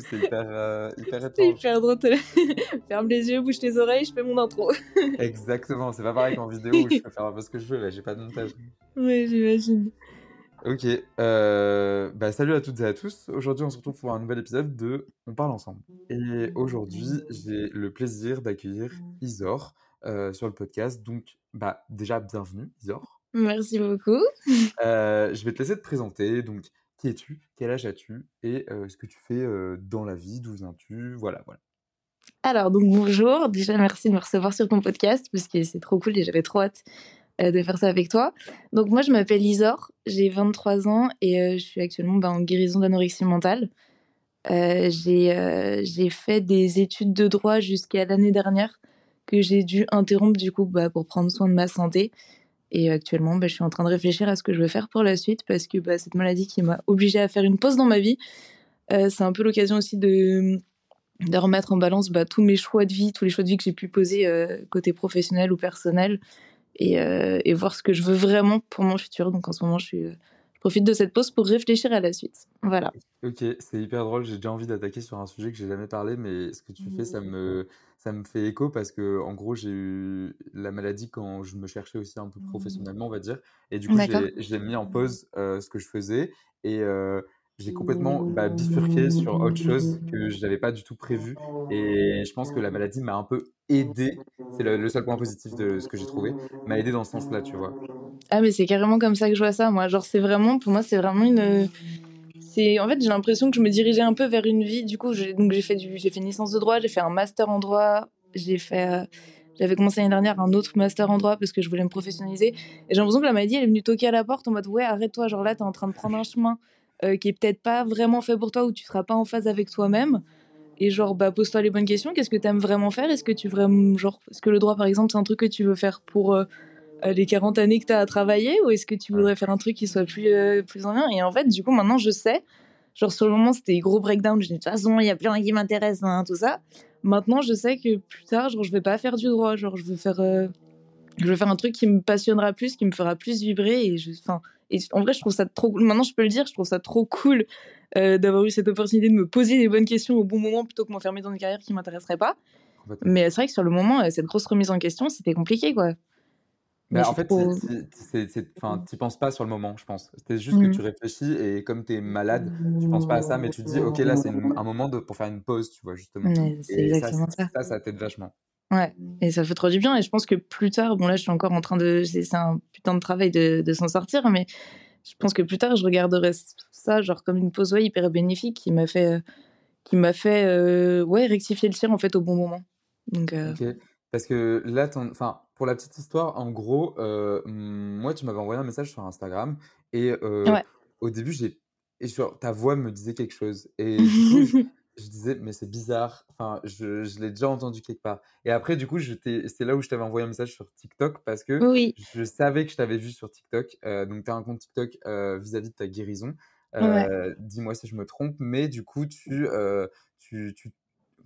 Coup, c'est hyper, euh, hyper C'est hyper drôle. Ferme les yeux, bouge les oreilles, je fais mon intro. Exactement, c'est pas pareil qu'en vidéo où je peux faire un peu ce que je veux, là, j'ai pas de montage. ouais, j'imagine. Ok, euh, bah, salut à toutes et à tous. Aujourd'hui, on se retrouve pour un nouvel épisode de On parle ensemble. Et aujourd'hui, j'ai le plaisir d'accueillir Isor euh, sur le podcast. Donc, bah, déjà, bienvenue, Isor. Merci beaucoup. Euh, je vais te laisser te présenter. Donc, qui es-tu? Quel âge as-tu? Et ce que tu fais dans la vie? D'où viens-tu? Voilà, voilà. Alors, donc bonjour. Déjà, merci de me recevoir sur ton podcast parce que c'est trop cool et j'avais trop hâte de faire ça avec toi. Donc, moi, je m'appelle Isor, j'ai 23 ans et je suis actuellement bah, en guérison d'anorexie mentale. J'ai j'ai fait des études de droit jusqu'à l'année dernière que j'ai dû interrompre du coup bah, pour prendre soin de ma santé. Et actuellement, bah, je suis en train de réfléchir à ce que je veux faire pour la suite parce que bah, cette maladie qui m'a obligée à faire une pause dans ma vie, euh, c'est un peu l'occasion aussi de, remettre en balance bah, tous mes choix de vie, tous les choix de vie que j'ai pu poser euh, côté professionnel ou personnel et, euh, et voir ce que je veux vraiment pour mon futur. Donc en ce moment, je, suis, profite de cette pause pour réfléchir à la suite. Voilà. Ok, c'est hyper drôle. J'ai déjà envie d'attaquer sur un sujet que j'ai jamais parlé, mais ce que tu fais, ça me, ça me fait écho parce que, en gros, j'ai eu la maladie quand je me cherchais aussi un peu professionnellement, on va dire. Et du coup, j'ai mis en pause euh, ce que je faisais et euh, j'ai complètement bah, bifurqué sur autre chose que je n'avais pas du tout prévu. Et je pense que la maladie m'a un peu aidé. C'est le, seul point positif de ce que j'ai trouvé. M'a aidé dans ce sens-là, tu vois. Ah, mais c'est carrément comme ça que je vois ça, moi. Genre, c'est vraiment, pour moi, c'est vraiment une. En fait, j'ai l'impression que je me dirigeais un peu vers une vie. Du coup, j'ai, fait du, fait une licence de droit, j'ai fait un master en droit, j'ai fait, euh, j'avais commencé l'année dernière un autre master en droit parce que je voulais me professionnaliser. Et j'ai l'impression que la maladie, elle est venue toquer à la porte en mode, ouais, arrête-toi, genre là, t'es en train de prendre un chemin euh, qui est peut-être pas vraiment fait pour toi ou tu seras pas en phase avec toi-même. Et genre, bah, pose-toi les bonnes questions. Qu'est-ce que t'aimes vraiment faire? Est-ce que tu vraiment, genre, est-ce que le droit, par exemple, c'est un truc que tu veux faire pour euh, euh, les 40 années que tu as à travailler ou est-ce que tu voudrais faire un truc qui soit plus, plus en lien? Et en fait, du coup, maintenant, je sais. Genre, sur le moment, c'était gros breakdown. Je dis, de toute façon, il y a plus rien qui m'intéresse, hein, tout ça. Maintenant, je sais que plus tard, genre, je vais pas faire du droit. Genre, je veux faire, je faire un truc qui me passionnera plus, qui me fera plus vibrer. Et, je, enfin, et en vrai, je trouve ça trop cool. Maintenant, je peux le dire, je trouve ça trop cool euh, d'avoir eu cette opportunité de me poser les bonnes questions au bon moment plutôt que m'enfermer dans une carrière qui m'intéresserait pas. Mais c'est vrai que sur le moment, euh, cette grosse remise en question, c'était compliqué, quoi. Bah, Mais en fait, trop- enfin, t'y penses pas sur le moment, je pense. C'est juste que Mhm. tu réfléchis et comme tu es malade, tu penses pas à ça, mais tu te dis, ok, là, c'est une- un moment de, pour faire une pause, tu vois, justement. C'est Et ça, exactement ça. ça, ça t'aide vachement. Ouais, et ça fait trop du bien. Et je pense que plus tard, bon là, je suis encore en train de, c'est un putain de travail de, de s'en sortir, mais je pense que plus tard, je regarderai ça genre comme une pause ouais, hyper bénéfique qui m'a fait, euh, qui m'a fait, euh, ouais, rectifier le tir en fait au bon moment. Donc, euh, OK. Parce que là, ton enfin, pour la petite histoire, en gros, heu, moi, tu m'avais envoyé un message sur Instagram et heu, ouais. au début, j'ai et genre ta voix me disait quelque chose et du coup, je disais: «Mais c'est bizarre, enfin, je je l'ai déjà entendu quelque part» et après, du coup, c'est là où je t'avais envoyé un message sur TikTok parce que Oui. je savais que je t'avais vu sur TikTok, heu, donc tu as un compte TikTok, heu, vis-à-vis de ta guérison, Ouais. heu, dis-moi si je me trompe, mais du coup, tu, tu tu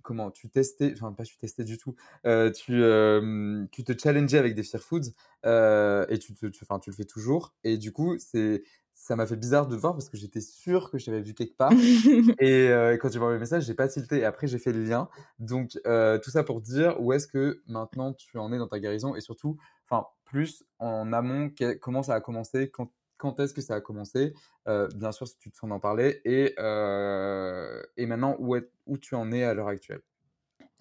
comment? Tu testais enfin, pas tu testais du tout, heu, tu, hem, tu te challengeais avec des Fear Foods, heu et tu te tu le fais toujours et du coup, c'est ça m'a fait bizarre de te voir parce que j'étais sûr que je t'avais vu quelque part et quand tu m'as envoyé le message, j'ai pas tilté et après j'ai fait le lien. Donc tout ça pour dire où est-ce que maintenant tu en es dans ta guérison et surtout, enfin, plus en amont, comment ça a commencé? Quand quand est-ce que ça a commencé? Heu, bien sûr, si tu te sens d'en parler et heu et maintenant où est où tu en es à l'heure actuelle?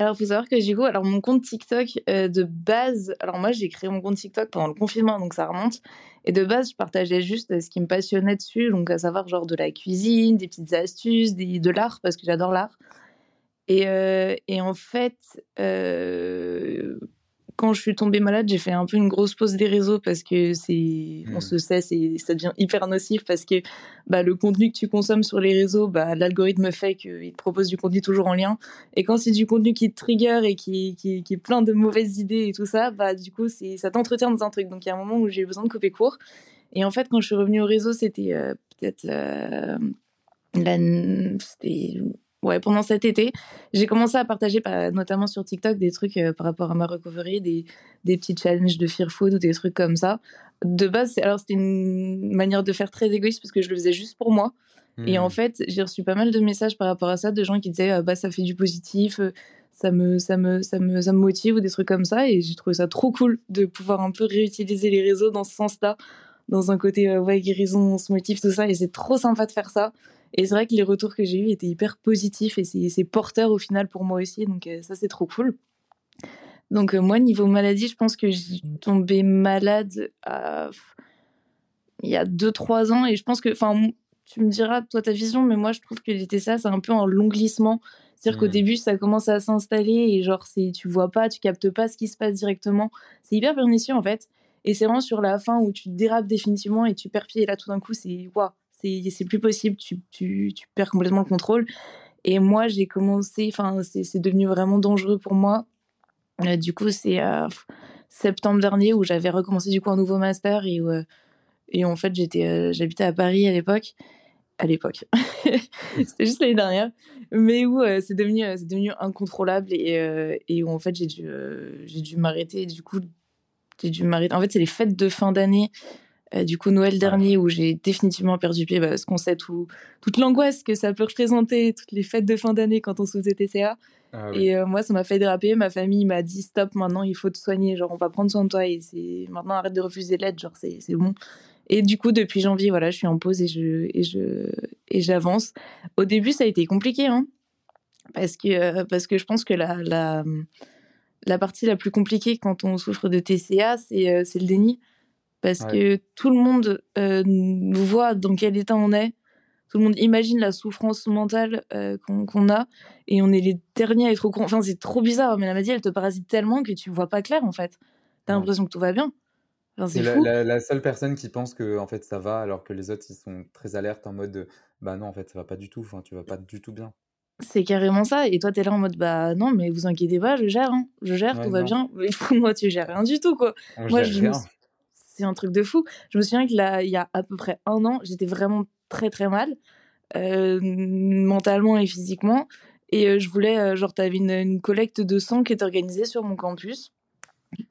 Alors, faut savoir que du coup, alors mon compte TikTok, heu, de base alors moi, j'ai créé mon compte TikTok pendant le confinement, donc ça remonte et de base, je partageais juste, ce qui me passionnait dessus, donc à savoir genre de la cuisine, des petites astuces, de l'art parce que j'adore l'art et et en fait, quand je suis tombée malade, j'ai fait un peu une grosse pause des réseaux parce que c'est on Mmh. se sait, c'est ça devient hyper nocif parce que, bah, le contenu que tu consommes sur les réseaux, bah, l'algorithme fait qu'il te propose du contenu toujours en lien et quand c'est du contenu qui te trigger et qui qui qui est plein de mauvaises idées et tout ça, bah, du coup, c'est ça t'entretient dans un truc. Donc il y a un moment où j'ai eu besoin de couper court et en fait, quand je suis revenue au réseau, c'était, heu, peut-être, heu, la c'était ouais, pendant cet été, j'ai commencé à partager, bah, notamment sur TikTok, des trucs, heu, par rapport à ma recovery, des des petits challenges de Fear Food ou des trucs comme ça. De base, alors c'était une manière de faire très égoïste parce que je le faisais juste pour moi et en Mmh. fait, j'ai reçu pas mal de messages par rapport à ça, de gens qui disaient, heu: «Bah, ça fait du positif, heu, ça me ça me ça me ça me motive» ou des trucs comme ça et j'ai trouvé ça trop cool de pouvoir un peu réutiliser les réseaux dans ce sens-là, dans un côté, ouais, guérison, on se motive, tout ça et c'est trop sympa de faire ça et c'est vrai que les retours que j'ai eus étaient hyper positifs et c'est porteur au final pour moi aussi donc heu, ça, c'est trop cool. Donc heu, moi, niveau maladie, je pense que je suis tombée malade à il y a 2-3 ans et je pense que enfin, tu me diras toi ta vision, mais moi je trouve que les TCA, c'est un peu un long glissement. C'est-à-dire qu'au Mmh. début, ça commence à s'installer et genre tu vois pas, tu captes pas ce qui se passe directement. C'est hyper pernicieux en fait et c'est vraiment sur la fin où tu dérapes définitivement et tu perds pied et là tout d'un coup c'est waouh, c'est plus possible, tu tu perds complètement le contrôle. Et moi j'ai commencé enfin c'est devenu vraiment dangereux pour moi. Heu, du coup, c'est, heu, septembre dernier où j'avais recommencé du coup un nouveau master et où, heu et en fait j'étais, j'habitais à Paris à l'époque. À l'époque, c'était juste l'année dernière, mais où, c'est devenu, c'est devenu incontrôlable et et où en fait j'ai dû, j'ai dû m'arrêter. Du coup j'ai dû m'arrêter. En fait, c'est les fêtes de fin d'année, heu, du coup Noël dernier où j'ai définitivement perdu pied, bah, parce qu'on sait tout toute l'angoisse que ça peut représenter, toutes les fêtes de fin d'année quand on souffre de TCA Ah oui. et heu, moi ça m'a fait déraper. Ma famille m'a dit: «Stop, maintenant il faut te soigner, genre on va prendre soin de toi et c'est maintenant arrête de refuser de l'aide, genre c'est c'est bon» et du coup depuis janvier, voilà, je suis en pause et je et je et j'avance. Au début, ça a été compliqué, hein, parce que, heu, parce que je pense que la la, la partie la plus compliquée quand on souffre de TCA, c'est le déni. Parce Ouais. que tout le monde, nous voit dans quel état on est. Tout le monde imagine la souffrance mentale, heu, qu'on a et on est les derniers à être au courant. Enfin, c'est trop bizarre, mais la maladie, elle te parasite tellement que tu vois pas clair, en fait. Tu as Non. l'impression que tout va bien. Enfin, c'est es la fou. la la seule personne qui pense qu'en fait ça va, alors que les autres, ils sont très alertes en mode, «Bah non, en fait, ça va pas du tout, enfin, tu vas pas du tout bien». C'est carrément ça et toi, tu es là en mode: «Bah non, mais vous inquiétez pas, je gère, hein, je gère, Ouais, tout va non, bien». Mais moi, tu gères rien du tout, quoi. on Moi, je me c'est un truc de fou. Je me souviens que là, il y a à peu près 1 an, j'étais vraiment très, très mal, heu, mentalement et physiquement et heu, je voulais, heu, genre tu avais une une collecte de sang qui était organisée sur mon campus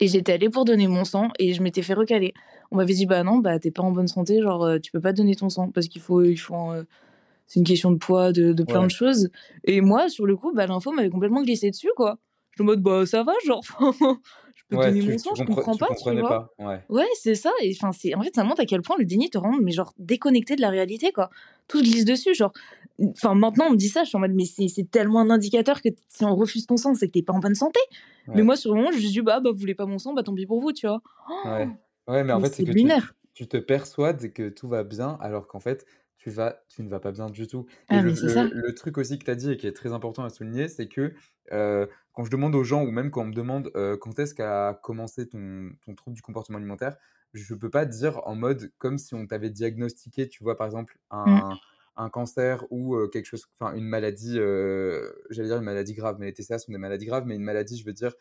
et j'étais allée pour donner mon sang et je m'étais fait recaler. On m'avait dit: «Bah non, bah tu es pas en bonne santé, genre, tu peux pas donner ton sang parce qu'il faut il faut c'est une question de poids, de de plein de choses» et moi, sur le coup, bah l'info m'avait complètement glissé dessus, quoi. J'étais en mode: «Bah ça va, genre, Ouais, tu je compre comprends pas», tu vois? pas, ouais. Ouais, c'est ça et enfin, c'est en fait, ça montre à quel point le déni te rend, mais genre déconnecté de la réalité, quoi. Tout glisse dessus, genre, enfin, maintenant on me dit ça, je suis en mode: «Mais c'est tellement un indicateur que si on refuse ton sang, c'est que tu es pas en bonne santé». Mais moi, sur le moment, je me suis dit: «Bah bah, vous voulez pas mon sang, bah tant pis pour vous», tu vois? Ouais. Ouais, mais en Mais fait, c'est que tu tu te persuades que tout va bien, alors qu'en fait, tu, vas, tu ne vas pas bien du tout. Et Ah, le, truc aussi que tu as dit et qui est très important à souligner, c'est que euh, quand je demande aux gens, ou même quand on me demande euh, quand est-ce qu'a commencé ton, ton trouble du comportement alimentaire, je peux pas dire en mode comme si on t'avait diagnostiqué, tu vois, par exemple, Mm. un, un cancer ou euh, quelque chose, enfin une maladie, j'allais dire une maladie grave, mais les TCA sont des maladies graves, mais une maladie, je veux dire,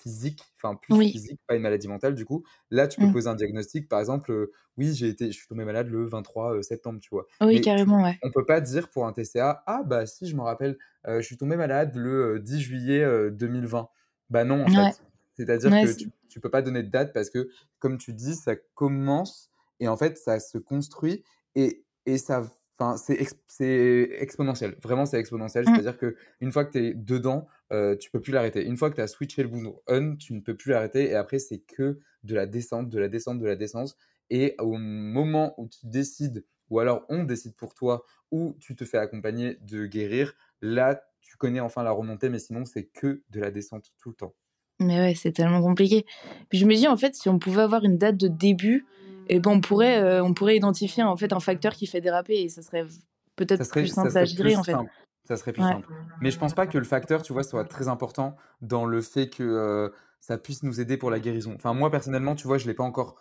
physique, enfin plus Oui. physique, pas une maladie mentale du coup. Là, tu peux Mm. poser un diagnostic, par exemple, euh, oui, j'ai été, je suis tombé malade le 23 septembre, tu vois. Oui, Mais carrément, ouais. on peut pas dire pour un TCA, ah bah si, je me rappelle, euh, je suis tombé malade le euh, 10 juillet euh, 2020. Bah non, en Ouais. fait. C'est-à-dire Ouais, que tu, tu peux pas donner de date parce que, comme tu dis, ça commence et en fait, ça se construit et, et ça, enfin, c'est ex- c'est exponentiel. Vraiment, c'est exponentiel. Mm. C'est-à-dire que une fois que tu es dedans, euh, tu peux plus l'arrêter. Une fois que tu as switché le bouton on, tu ne peux plus l'arrêter et après, c'est que de la descente, de la descente, de la descente. Et au moment où tu décides, ou alors on décide pour toi, ou tu te fais accompagner de guérir, là, tu connais enfin la remontée, mais sinon, c'est que de la descente tout le temps. Mais ouais, c'est tellement compliqué. Puis je me dis, en fait, si on pouvait avoir une date de début, eh ben, on, pourrait, euh, on pourrait identifier en fait, un facteur qui fait déraper et ça serait peut-être plus simple à gérer, en fait. simple. Ça serait plus Ouais. simple. Mais je pense pas que le facteur, tu vois, soit très important dans le fait que euh, ça puisse nous aider pour la guérison. Enfin, moi, personnellement, tu vois, je l'ai pas encore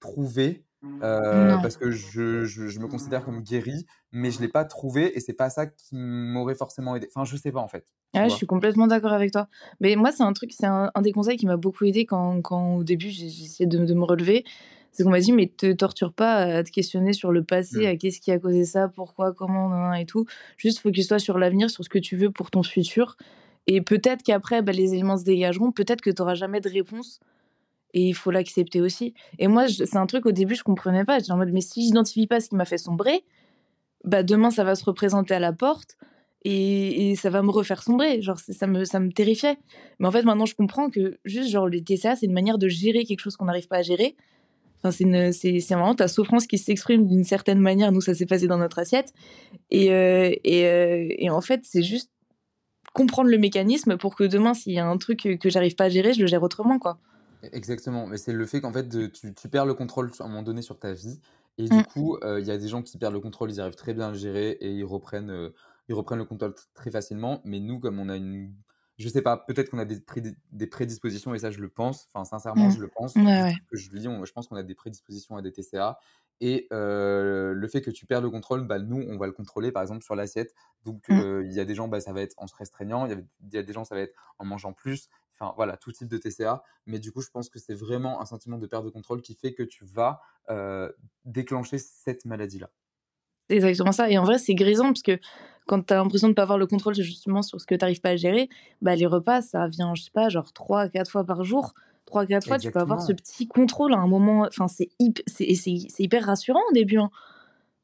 trouvé euh, parce que je, je, je me considère comme guéri, mais je l'ai pas trouvé et c'est pas ça qui m'aurait forcément aidé. Enfin, je sais pas en fait. Ouais, je suis complètement d'accord avec toi. Mais moi, c'est un truc, c'est un, un des conseils qui m'a beaucoup aidé quand, quand au début essayé de, de me relever. C'est qu'on m'a dit, mais te torture pas à te questionner sur le passé, Mm. à qu'est-ce qui a causé ça, pourquoi, comment, et tout. Juste focus-toi sur l'avenir, sur ce que tu veux pour ton futur. Et peut-être qu'après, bah, les éléments se dégageront, peut-être que tu n'auras jamais de réponse. Et il faut l'accepter aussi. Et moi, c'est un truc au début, je comprenais pas. J'étais en mode, mais si j'identifie pas ce qui m'a fait sombrer, bah demain, ça va se représenter à la porte et, et ça va me refaire sombrer. Genre, ça me, ça me terrifiait. Mais en fait, maintenant, je comprends que juste, genre, les TCA, c'est une manière de gérer quelque chose qu'on n'arrive pas à gérer. Enfin, c'est, vraiment ta souffrance qui s'exprime d'une certaine manière. Nous, ça s'est passé dans notre assiette. Et, euh, et, euh, et en fait, c'est juste comprendre le mécanisme pour que demain, s'il y a un truc que, j'arrive pas à gérer, je le gère autrement, quoi. Exactement, mais c'est le fait qu'en fait de- tu, tu perds le contrôle à un moment donné sur ta vie et du Mm. coup euh, il y a des gens qui perdent le contrôle, ils arrivent très bien à le gérer et ils reprennent, ils reprennent le contrôle très facilement, mais nous comme on a une, je sais pas, peut-être qu'on a des, prédis- des prédispositions et ça je le pense, enfin sincèrement Mm. je le pense, Ouais, ouais. que je lis, on- je pense qu'on a des prédispositions à des TCA et euh, le fait que tu perds le contrôle, bah, nous on va le contrôler par exemple sur l'assiette, donc Mm. euh, il y a des gens bah, ça va être en se restreignant, il y a- il y a des gens ça va être en mangeant plus, enfin voilà tout type de TCA. Mais du coup, je pense que c'est vraiment un sentiment de perte de contrôle qui fait que tu vas euh, déclencher cette maladie-là. C'est exactement ça. Et en vrai, c'est grisant parce que quand tu as l'impression de ne pas avoir le contrôle justement sur ce que tu n'arrives pas à gérer, bah, les repas, ça vient, je sais pas, genre 3 4 fois par jour. 3 4 fois, tu peux avoir ce petit contrôle à un moment. Enfin, c'est hyp- c'est hyper rassurant au début. hein.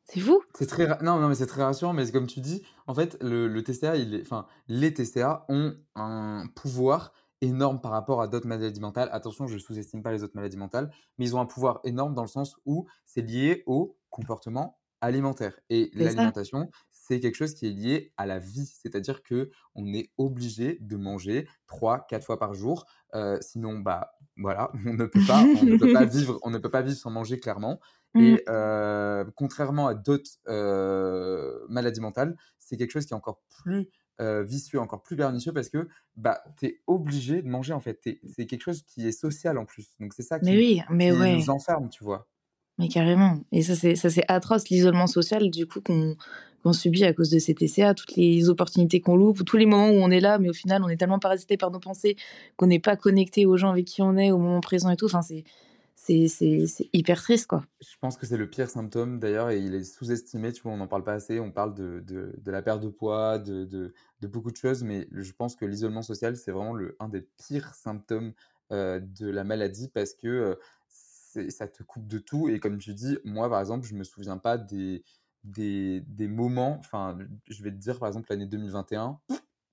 C'est fou. C'est très non, non, mais c'est très rassurant. Mais c'est comme tu dis, en fait, le, le TCA, il est... enfin, les TCA ont un pouvoir énorme par rapport à d'autres maladies mentales. Attention, je ne sous-estime pas les autres maladies mentales, mais ils ont un pouvoir énorme dans le sens où c'est lié au comportement alimentaire. Et l'alimentation, c'est quelque chose qui est lié à la vie. C'est-à-dire que on est obligé de manger 3 4 fois par jour. Euh, sinon, bah voilà, on ne peut pas, on ne peut pas vivre, on ne peut pas vivre sans manger clairement. Mm. Et euh, contrairement à d'autres euh, maladies mentales, c'est quelque chose qui est encore plus euh, vicieux, encore plus pernicieux parce que bah, tu es obligé de manger en fait. C'est quelque chose qui est social en plus. Donc c'est ça Mais qui, oui, mais qui ouais. nous enferme, tu vois. Mais carrément. Et ça, c'est atroce, l'isolement social, du coup, qu'on subit à cause de ces TCA, toutes les opportunités qu'on loupe, tous les moments où on est là, mais au final, on est tellement parasité par nos pensées qu'on n'est pas connecté aux gens avec qui on est au moment présent et tout. Enfin, c'est hyper triste, quoi. Je pense que c'est le pire symptôme d'ailleurs et il est sous-estimé, tu vois, on n'en parle pas assez, on parle de, de, la perte de poids, de, de, beaucoup de choses, mais je pense que l'isolement social, c'est vraiment le, un des pires symptômes euh, de la maladie parce que euh, ça te coupe de tout et comme tu dis, moi par exemple, je me souviens pas des, des, des moments, enfin, je vais te dire par exemple l'année 2021,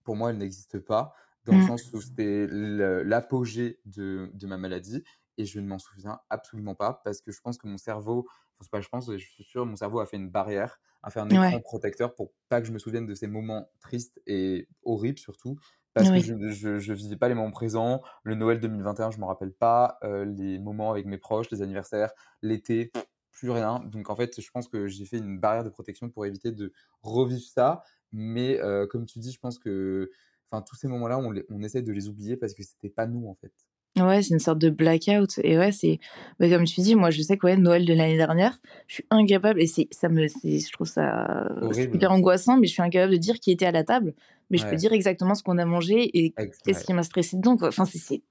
pour moi, elle n'existe pas dans le Mm. sens où c'était l'apogée de, de ma maladie et je ne m'en souviens absolument pas parce que je pense que mon cerveau, enfin, pas je pense, je suis sûr, mon cerveau a fait une barrière, a fait un écran Ouais. protecteur pour pas que je me souvienne de ces moments tristes et horribles surtout parce que Oui. je je, je vivais pas les moments présents. Le Noël 2021, je m'en rappelle pas. euh, les moments avec mes proches, les anniversaires, l'été, plus rien. Donc en fait, je pense que j'ai fait une barrière de protection pour éviter de revivre ça. Mais comme tu dis, je pense que enfin, tous ces moments-là, on, on essaie de les oublier parce que c'était pas nous en fait. Ouais, c'est une sorte de blackout. Et ouais, c'est bah, comme tu dis, moi je sais que ouais, Noël de l'année dernière, je suis incapable, et c'est ça me je trouve ça hyper angoissant, mais je suis incapable de dire qui était à la table, mais je peux dire exactement ce qu'on a mangé et qu'est-ce qui m'a stressé dedans. Quoi. Enfin, c'est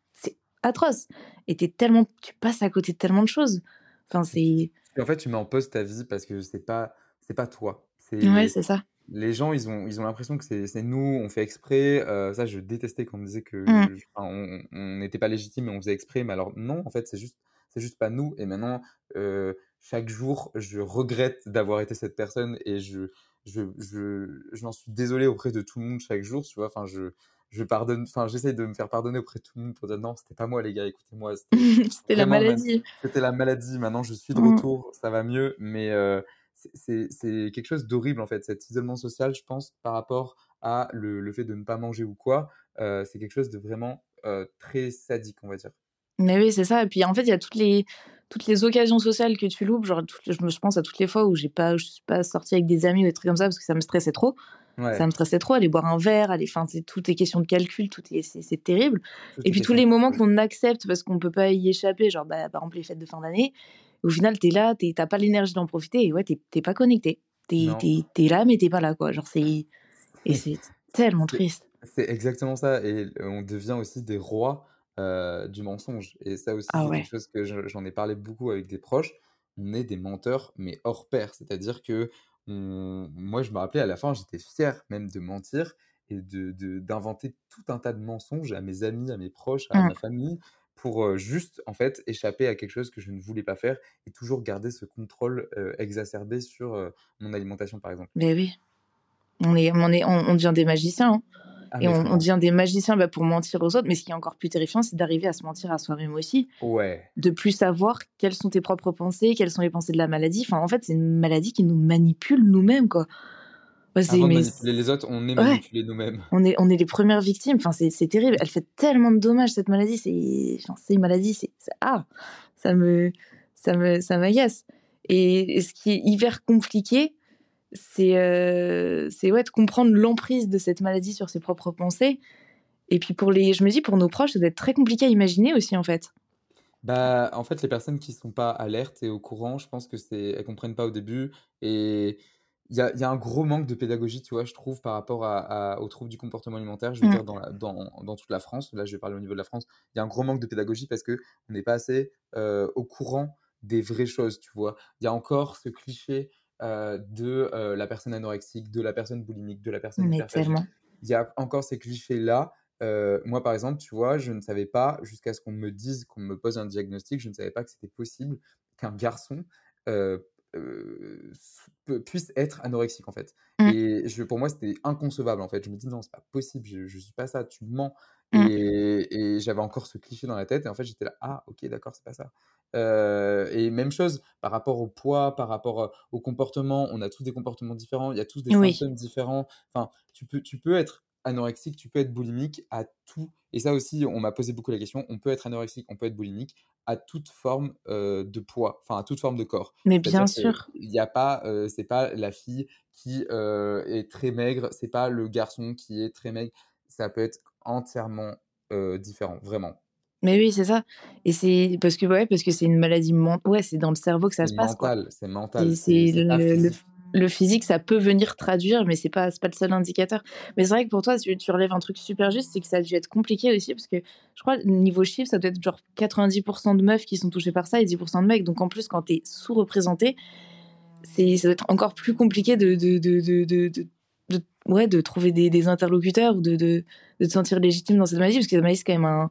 atroce. Et es tellement, tu passes à côté de tellement de choses. Enfin, c'est. En fait, tu mets en pause ta vie parce que c'est pas, c'est pas toi. Ouais, c'est ça les gens, ils ont, ils ont l'impression que c'est nous, on fait exprès. Euh, ça, je détestais quand on me disait que mmh. on n'était pas légitime et on faisait exprès. Mais alors, non, en fait, c'est juste, c'est juste pas nous. Et maintenant, euh, chaque jour, je regrette d'avoir été cette personne et je, je, je, j'en suis désolé auprès de tout le monde chaque jour. Tu vois, enfin, je, je pardonne, enfin, j'essaie de me faire pardonner auprès de tout le monde pour dire non, c'était pas moi, les gars, écoutez-moi. C'était la maladie. C'était la maladie. Maintenant, je suis de mmh. retour, ça va mieux. Mais, euh, c'est quelque chose d'horrible en fait, cet isolement social, je pense, par rapport à le, fait de ne pas manger ou quoi. Euh, c'est quelque chose de vraiment euh, très sadique, on va dire. Mais oui, c'est ça. Et puis en fait, il y a toutes les, toutes les occasions sociales que tu loupes. Genre, je, me, pense à toutes les fois où j'ai pas, je suis pas sortie avec des amis ou des trucs comme ça parce que ça me stressait trop. Ça me stressait trop, aller boire un verre, aller, enfin, c'est toutes les questions de calcul, tout c'est terrible. et puis tous les moments qu'on accepte parce qu'on peut pas y échapper, genre bah, par exemple les fêtes de fin d'année, au final, tu es là, tu n'as pas l'énergie d'en profiter et ouais, tu n'es pas connecté. Tu es, là, mais tu pas là, quoi. Genre, c'est. Et c'est tellement triste. C'est exactement ça. Et on devient aussi des rois euh, du mensonge. Et ça aussi, ah c'est quelque chose que j'en ai parlé beaucoup avec des proches. On est des menteurs, mais hors pair. C'est-à-dire que moi, je me rappelais à la fin, j'étais fier même de mentir et d'inventer de, tout un tas de mensonges à mes amis, à mes proches, à mmh. ma famille, pour juste en fait échapper à quelque chose que je ne voulais pas faire et toujours garder ce contrôle exacerbé sur mon alimentation par exemple. Mais oui, on, est, on, est, on, devient des magiciens. Hein. Ah, et on, devient des magiciens bah, pour mentir aux autres. Mais ce qui est encore plus terrifiant, c'est d'arriver à se mentir à soi-même aussi. Ouais. De plus savoir quelles sont tes propres pensées, quelles sont les pensées de la maladie. Enfin, en fait, c'est une maladie qui nous manipule nous-mêmes, quoi. Avant de manipuler les autres, on est manipulé nous-mêmes. On est, on est les premières victimes. Enfin, c'est terrible. Elle fait tellement de dommages, cette maladie. C'est enfin, une maladie. C'est ah, ça me, ça me, ça m'agace. Et, ce qui est hyper compliqué, c'est euh, ouais, de comprendre l'emprise de cette maladie sur ses propres pensées. Et puis pour les, je me dis pour nos proches, ça doit être très compliqué à imaginer aussi en fait. Bah, en fait, les personnes qui sont pas alertes et au courant, je pense que c'est, elles comprennent pas au début et il y a, y a, un gros manque de pédagogie, tu vois, je trouve, par rapport à, aux troubles du comportement alimentaire. Je veux mmh. dire, dans, dans, dans, toute la France, là, je vais parler au niveau de la France, il y a un gros manque de pédagogie parce qu'on n'est pas assez euh, au courant des vraies choses, tu vois. Il y a encore ce cliché euh, de euh, la personne anorexique, de la personne boulimique, de la personne Mais Il y a encore ces clichés-là. moi, par exemple, tu vois, je ne savais pas, jusqu'à ce qu'on me dise, qu'on me pose un diagnostic, je ne savais pas que c'était possible qu'un garçon euh, puisse être anorexique en fait. Mmh. Et je, pour moi, c'était inconcevable en fait. Je me dis non, c'est pas possible, je, je suis pas ça, tu mens. Mmh. Et, j'avais encore ce cliché dans la tête et en fait, j'étais là, ah ok, d'accord, c'est pas ça. Euh, et même chose par rapport au poids, par rapport au comportement, on a tous des comportements différents, il y a tous des symptômes différents. Enfin, tu peux, tu peux être anorexique, tu peux être boulimique à tout. Et ça aussi, on m'a posé beaucoup la question. On peut être anorexique, on peut être boulimique à toute forme de poids, enfin à toute forme de corps. Mais bien sûr. Il n'y a pas, c'est pas la fille qui est très maigre, c'est pas le garçon qui est très maigre. Ça peut être entièrement différent, vraiment. Mais oui, c'est ça. Et c'est parce que ouais, parce que c'est une maladie mentale. Ouais, c'est dans le cerveau que ça se passe. C'est mental. C'est le, le physique, ça peut venir traduire, mais c'est pas, pas le seul indicateur. Mais c'est vrai que pour toi, tu, tu, relèves un truc super juste, c'est que ça a dû être compliqué aussi, parce que je crois, niveau chiffre, ça doit être genre 90% de meufs qui sont touchées par ça et 10% de mecs. Donc en plus, quand tu es sous-représenté, ça doit être encore plus compliqué de, de, de, de ouais, de trouver des, interlocuteurs ou de, de, te sentir légitime dans cette maladie, parce que la maladie, c'est quand même un,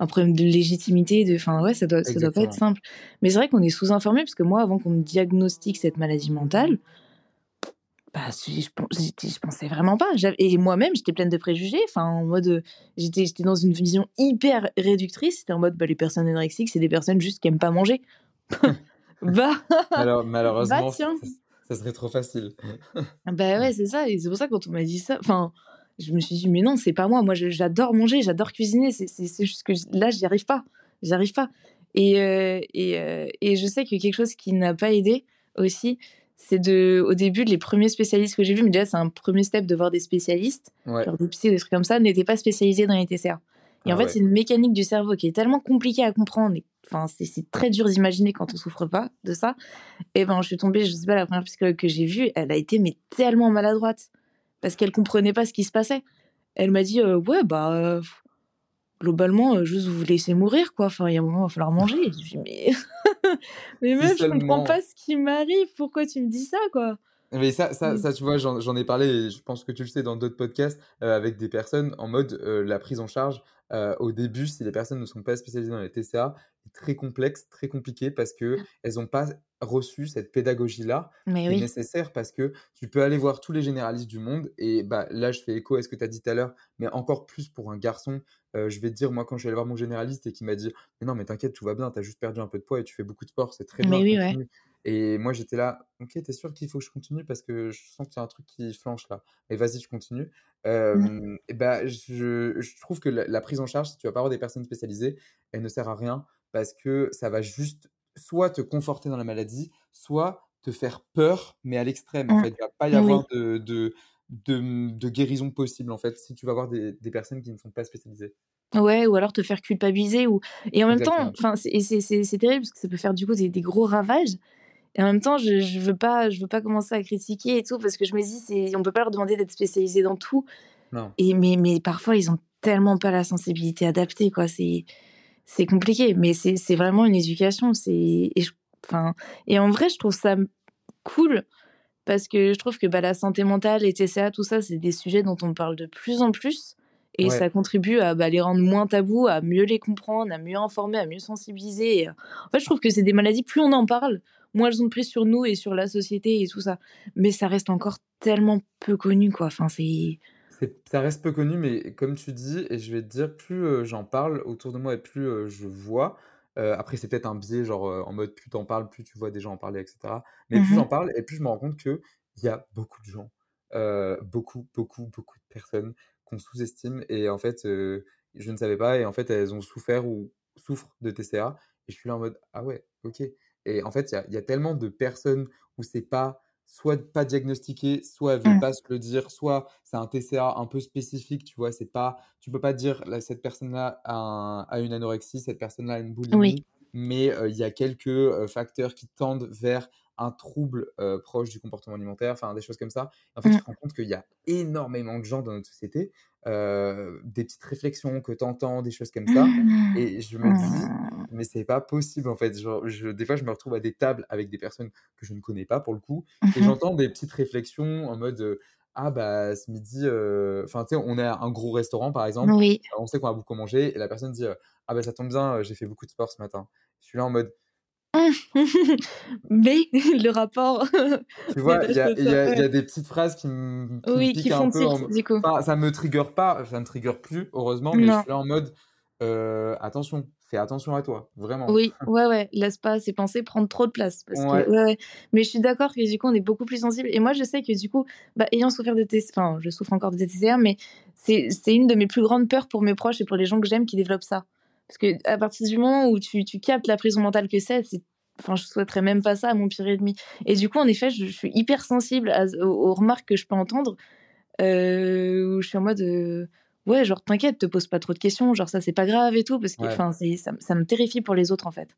un, problème de légitimité. De, enfin, ouais, ça doit, ça doit pas être simple. Mais c'est vrai qu'on est sous-informé, parce que moi, avant qu'on me diagnostique cette maladie mentale, bah, je, je, pensais vraiment pas. Et moi-même, j'étais pleine de préjugés. Enfin, en mode, j'étais, j'étais dans une vision hyper réductrice. C'était en mode, bah, les personnes anorexiques, c'est des personnes juste qui aiment pas manger. bah. Alors, malheureusement, ça, serait trop facile. bah ouais, c'est ça. Et c'est pour ça quand on m'a dit ça, enfin, je me suis dit, mais non, c'est pas moi. Moi, j'adore manger, j'adore cuisiner. C'est, juste que là, j'y arrive pas. J'y arrive pas. Et, euh, et, euh, et, je sais que quelque chose qui n'a pas aidé aussi, c'est de, au début, les premiers spécialistes que j'ai vus, mais déjà, c'est un premier step de voir des spécialistes, genre des psy, des trucs comme ça, n'étaient pas spécialisés dans les TCA. Et en ah fait, c'est une mécanique du cerveau qui est tellement compliquée à comprendre. Enfin, c'est très dur d'imaginer quand on souffre pas de ça. Et ben, je suis tombée, je sais pas, la première psychologue que j'ai vue, elle a été mais tellement maladroite parce qu'elle comprenait pas ce qui se passait. Elle m'a dit, euh, ouais, bah, globalement, euh, juste vous laissez mourir, quoi. Enfin, il y a un moment, il va falloir manger. je dis, mais, mais même, je comprends pas ce qui m'arrive. Pourquoi tu me dis ça, quoi? Mais ça, ça, ça, tu vois, j'en ai parlé, et je pense que tu le sais dans d'autres podcasts, euh, avec des personnes en mode la prise en charge. au début, si les personnes ne sont pas spécialisées dans les TCA, c'est très complexe, très compliqué parce que ah. elles n'ont pas reçu cette pédagogie-là qui est nécessaire parce que tu peux aller voir tous les généralistes du monde et bah, là, je fais écho à ce que tu as dit tout à l'heure, mais encore plus pour un garçon. je vais te dire, moi, quand je suis allé voir mon généraliste et qui m'a dit Mais non, mais t'inquiète, tout va bien, tu as juste perdu un peu de poids et tu fais beaucoup de sport, c'est très bien. Et moi, j'étais là, ok, t'es sûr qu'il faut que je continue parce que je sens qu'il y a un truc qui flanche là. Mais vas-y, je continue. Mmh. et bah, je, je, trouve que la, la, prise en charge, si tu vas pas avoir des personnes spécialisées, elle ne sert à rien parce que ça va juste soit te conforter dans la maladie, soit te faire peur, mais à l'extrême. En mmh. fait, il va pas y avoir de, de, de, guérison possible, en fait, si tu vas avoir des, des, personnes qui ne sont pas spécialisées. Ouais, ou alors te faire culpabiliser. Ou... Et en même temps, c'est terrible parce que ça peut faire du coup des, des, gros ravages. Et en même temps, je, je veux pas, je veux pas commencer à critiquer et tout parce que je me dis, on peut pas leur demander d'être spécialisé dans tout. Non. Et mais, mais parfois, ils ont tellement pas la sensibilité adaptée, quoi. C'est c'est compliqué, mais c'est vraiment une éducation. C'est et, enfin, et en vrai, je trouve ça cool parce que je trouve que bah, la santé mentale, les TCA, tout ça, c'est des sujets dont on parle de plus en plus. Et ça contribue à bah, les rendre moins tabous, à mieux les comprendre, à mieux informer, à mieux sensibiliser. En fait, je trouve que c'est des maladies, plus on en parle, moins elles ont pris sur nous et sur la société et tout ça. Mais ça reste encore tellement peu connu, quoi. Enfin, c'est ça reste peu connu, mais comme tu dis, et je vais te dire, plus j'en parle autour de moi et plus je vois. après, c'est peut-être un biais, genre en mode plus t'en parles, plus tu vois des gens en parler, etc. Mais plus mmh j'en parle et plus je me rends compte qu'il y a beaucoup de gens, beaucoup, beaucoup, beaucoup de personnes qu'on sous-estime. Et en fait, je ne savais pas. Et en fait, elles ont souffert ou souffrent de TCA. Et je suis là en mode, ah ouais, ok. Et en fait, il y, y a, tellement de personnes où c'est pas soit pas diagnostiqué, soit elle veut mmh. pas se le dire, soit c'est un TCA un peu spécifique, tu vois, c'est pas, tu peux pas dire là, cette personne-là a, une anorexie, cette personne-là a une boulimie, mais il y a quelques facteurs qui tendent vers un trouble proche du comportement alimentaire, enfin des choses comme ça. en fait, tu mmh. te rends compte qu'il y a énormément de gens dans notre société, des petites réflexions que tu entends, des choses comme ça. Mmh. Et je me dis, mmh. mais c'est pas possible en fait. Genre, je, des fois, je me retrouve à des tables avec des personnes que je ne connais pas pour le coup, et j'entends des petites réflexions en mode. ah bah ce midi, enfin tu sais, on est à un gros restaurant par exemple, on sait qu'on va beaucoup manger et la personne dit ah bah ça tombe bien, j'ai fait beaucoup de sport ce matin. Je suis là en mode mais le rapport. Tu vois, il y, a des petites phrases qui me oui, qui font un peu. En... Du coup. ça me trigger pas, ça me trigger plus, heureusement, mais je suis là en mode euh, attention, fais attention à toi, vraiment. Oui, ouais, ouais, laisse pas ces pensées prendre trop de place. Parce que, ouais. Mais je suis d'accord que du coup, on est beaucoup plus sensible. Et moi, je sais que du coup, bah, ayant souffert de TCR, enfin, je souffre encore de TCR, mais c'est une de mes plus grandes peurs pour mes proches et pour les gens que j'aime qui développent ça. Parce que à partir du moment où tu, tu captes la prison mentale que c'est, c'est Enfin, je souhaiterais même pas ça à mon pire ennemi. Et du coup, en effet, je, suis hyper sensible aux, remarques que je peux entendre. Euh, où je suis en mode, euh, ouais, genre, t'inquiète, te pose pas trop de questions, genre, ça, c'est pas grave et tout, parce que enfin, ça, ça, me terrifie pour les autres, en fait.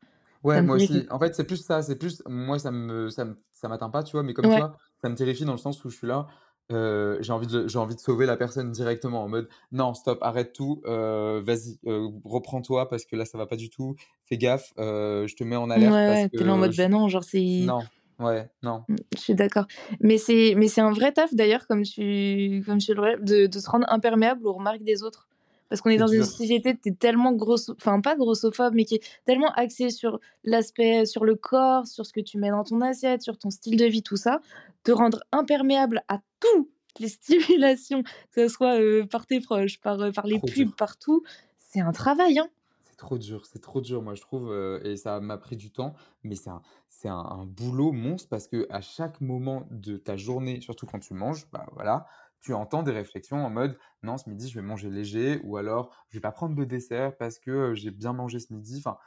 Ouais, moi aussi. En fait, c'est plus ça, c'est plus, moi, ça me, ça m'atteint pas, tu vois, mais comme toi, ça me terrifie dans le sens où je suis là, euh, j'ai envie de j'ai envie de sauver la personne directement en mode non stop arrête tout euh, vas-y euh, reprends-toi parce que là ça va pas du tout fais gaffe je te mets en alerte ouais, t'es en mode ben non genre c'est non ouais non. Mmh, je suis d'accord. Mais c'est mais c'est un vrai taf d'ailleurs comme tu comme tu le de, de se rendre imperméable aux remarques des autres parce qu'on est, dans une société qui est tellement grosse, enfin pas grossophobe, mais qui est tellement axée sur l'aspect, sur le corps, sur ce que tu mets dans ton assiette, sur ton style de vie, tout ça, te rendre imperméable à toutes les stimulations, que ce soit euh, par tes proches, par, euh, par les pubs, partout, c'est un travail. Hein c'est trop dur, c'est trop dur, moi je trouve, euh, et ça m'a pris du temps, mais c'est un, c'est un, boulot monstre parce que à chaque moment de ta journée, surtout quand tu manges, bah voilà, tu entends des réflexions en mode non, ce midi je vais manger léger, ou alors je vais pas prendre de dessert parce que j'ai bien mangé ce midi. Enfin,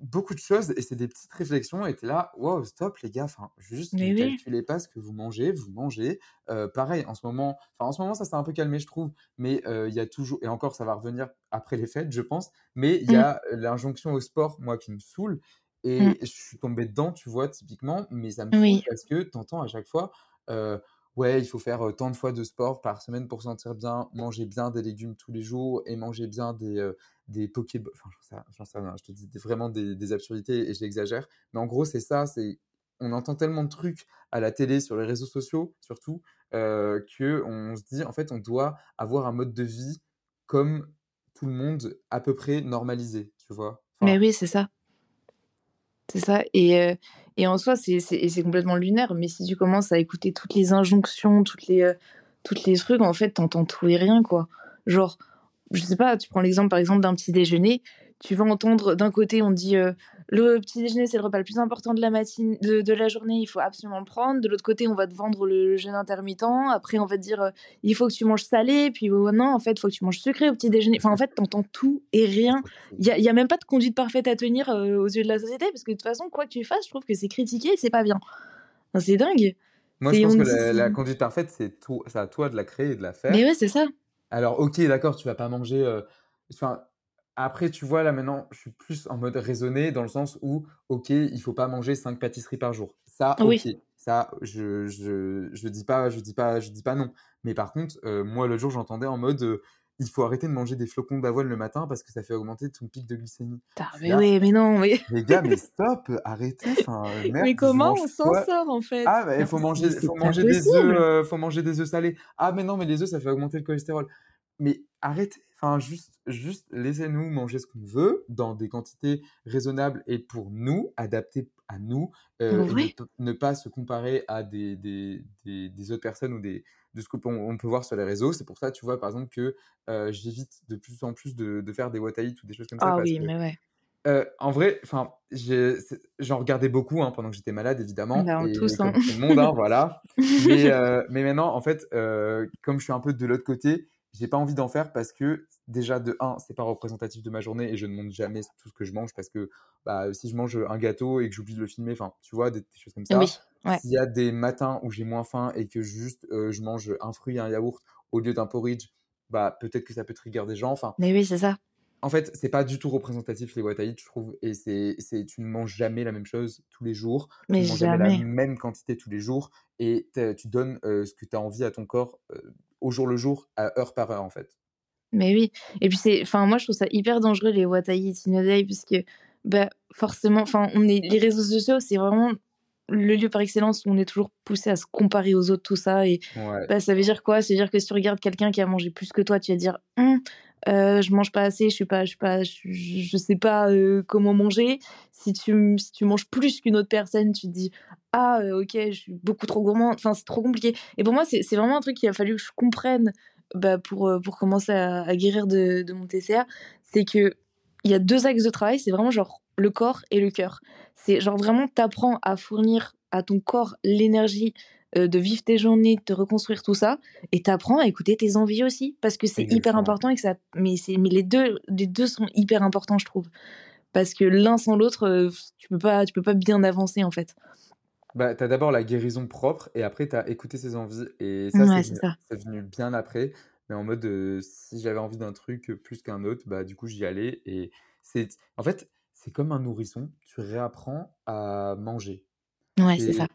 beaucoup de choses et c'est des petites réflexions et tu es là, wow, stop les gars, enfin, juste Mais ne oui. calculez pas ce que vous mangez, vous mangez. Euh, pareil, en ce moment, enfin en ce moment ça s'est un peu calmé je trouve, mais euh, il y a toujours, et encore ça va revenir après les fêtes je pense, mais il y Mmh. a l'injonction au sport, moi qui me saoule, et Mmh. je suis tombé dedans, tu vois, typiquement, mais ça me saoule Oui. parce que tu entends à chaque fois, euh, ouais, il faut faire tant de fois de sport par semaine pour se sentir bien, manger bien des légumes tous les jours et manger bien des, euh, des Pokéballs. Enfin, j'en sais rien, je te dis vraiment des, absurdités et j'exagère. Mais en gros, c'est ça, c'est on entend tellement de trucs à la télé, sur les réseaux sociaux surtout, euh, que on se dit en fait on doit avoir un mode de vie comme tout le monde à peu près normalisé, tu vois? Mais oui, c'est ça. C'est ça. Et, et en soi, c'est complètement lunaire. Mais si tu commences à écouter toutes les injonctions, toutes les, toutes les trucs, en fait, t'entends tout et rien, quoi. Genre, je sais pas, tu prends l'exemple, par exemple, d'un petit déjeuner. Tu vas entendre, d'un côté, on dit euh, le petit déjeuner, c'est le repas le plus important de la, matine, de, de la journée, il faut absolument le prendre. De l'autre côté, on va te vendre le, le jeûne intermittent. Après, on va te dire euh, il faut que tu manges salé. Puis oh, non, en fait, il faut que tu manges sucré au petit déjeuner. Enfin, en fait, t'entends tout et rien. Il n'y a, y a même pas de conduite parfaite à tenir euh, aux yeux de la société, parce que de toute façon, quoi que tu fasses, je trouve que c'est critiqué et c'est pas bien. Enfin, c'est dingue. moi, je pense que dit- la, la conduite parfaite, c'est à toi de la créer et de la faire. Mais ouais, c'est ça. Alors, ok, d'accord, tu vas pas manger. Enfin, après, tu vois, là maintenant, je suis plus en mode raisonné dans le sens où, ok, il faut pas manger 5 pâtisseries par jour. Ça, ok. Oui. Ça, je, je, je dis pas, je dis pas, je dis pas non. Mais par contre, euh, moi, le jour, j'entendais en mode, euh, il faut arrêter de manger des flocons d'avoine le matin parce que ça fait augmenter ton pic de glycémie. Mais là, oui, mais non, mais, les gars, mais stop, arrêtez. Enfin, euh, merde, mais comment on s'en quoi sort en fait? Ah, il faut manger, faut manger des œufs, euh, faut manger des œufs salés. Ah, mais non, mais les œufs, ça fait augmenter le cholestérol. Mais arrêtez, enfin, juste, juste laissez-nous manger ce qu'on veut dans des quantités raisonnables et pour nous, adaptées à nous, euh, ne, pas se comparer à des, des, des, des autres personnes ou des, de ce qu'on on peut voir sur les réseaux. C'est pour ça, tu vois, par exemple, que euh, j'évite de plus en plus de, de faire des what I eat ou des choses comme ça Ah parce oui, que mais ouais. euh, en vrai, enfin, j'en regardais beaucoup hein, pendant que j'étais malade, évidemment, Bah, on et tous, hein. tout le monde, hein, voilà. Mais, euh, mais maintenant, en fait, euh, comme je suis un peu de l'autre côté, j'ai pas envie d'en faire parce que déjà de un, c'est pas représentatif de ma journée et je ne montre jamais tout ce que je mange parce que bah, si je mange un gâteau et que j'oublie de le filmer, enfin, tu vois, des, des choses comme ça. Oui, ouais. S'il y a des matins où j'ai moins faim et que juste euh, je mange un fruit et un yaourt au lieu d'un porridge, bah peut-être que ça peut trigger des gens. Enfin, Mais oui, c'est ça. en fait, c'est pas du tout représentatif les what I eat, je trouve. Et c'est, c'est, tu ne manges jamais la même chose tous les jours. Tu Mais ne manges jamais la même quantité tous les jours. Et tu donnes euh, ce que tu as envie à ton corps euh, au jour le jour, à heure par heure, en fait. Mais oui. Et puis c'est, enfin moi je trouve ça hyper dangereux les what I eat in a day parce que bah forcément, enfin on est les réseaux sociaux c'est vraiment le lieu par excellence où on est toujours poussé à se comparer aux autres tout ça et Ouais. bah ça veut dire quoi? Ça veut dire que si tu regardes quelqu'un qui a mangé plus que toi, tu vas dire Hum, euh, je mange pas assez, je suis pas, je suis pas, je, je sais pas euh, comment manger. Si tu si tu manges plus qu'une autre personne, tu te dis ah euh, ok je suis beaucoup trop gourmand. Enfin c'est trop compliqué. Et pour moi c'est vraiment un truc qu'il a fallu que je comprenne bah, pour, pour commencer à, à guérir de, de mon TCA, c'est que il y a deux axes de travail, c'est vraiment genre le corps et le cœur. C'est genre vraiment t'apprends à fournir à ton corps l'énergie euh, de vivre tes journées, de te reconstruire tout ça, et t'apprends à écouter tes envies aussi, parce que c'est hyper important et que ça, mais c'est, mais les deux, les deux sont hyper importants, je trouve, parce que l'un sans l'autre, euh, tu peux pas, tu peux pas bien avancer en fait. Bah, tu as d'abord la guérison propre et après, tu as écouté ses envies. Et ça, Ouais, c'est venu, ça. c'est venu bien après. Mais en mode, euh, si j'avais envie d'un truc plus qu'un autre, bah, du coup, j'y allais. Et c'est, en fait, c'est comme un nourrisson. Tu réapprends à manger. Ouais, C'est, ça.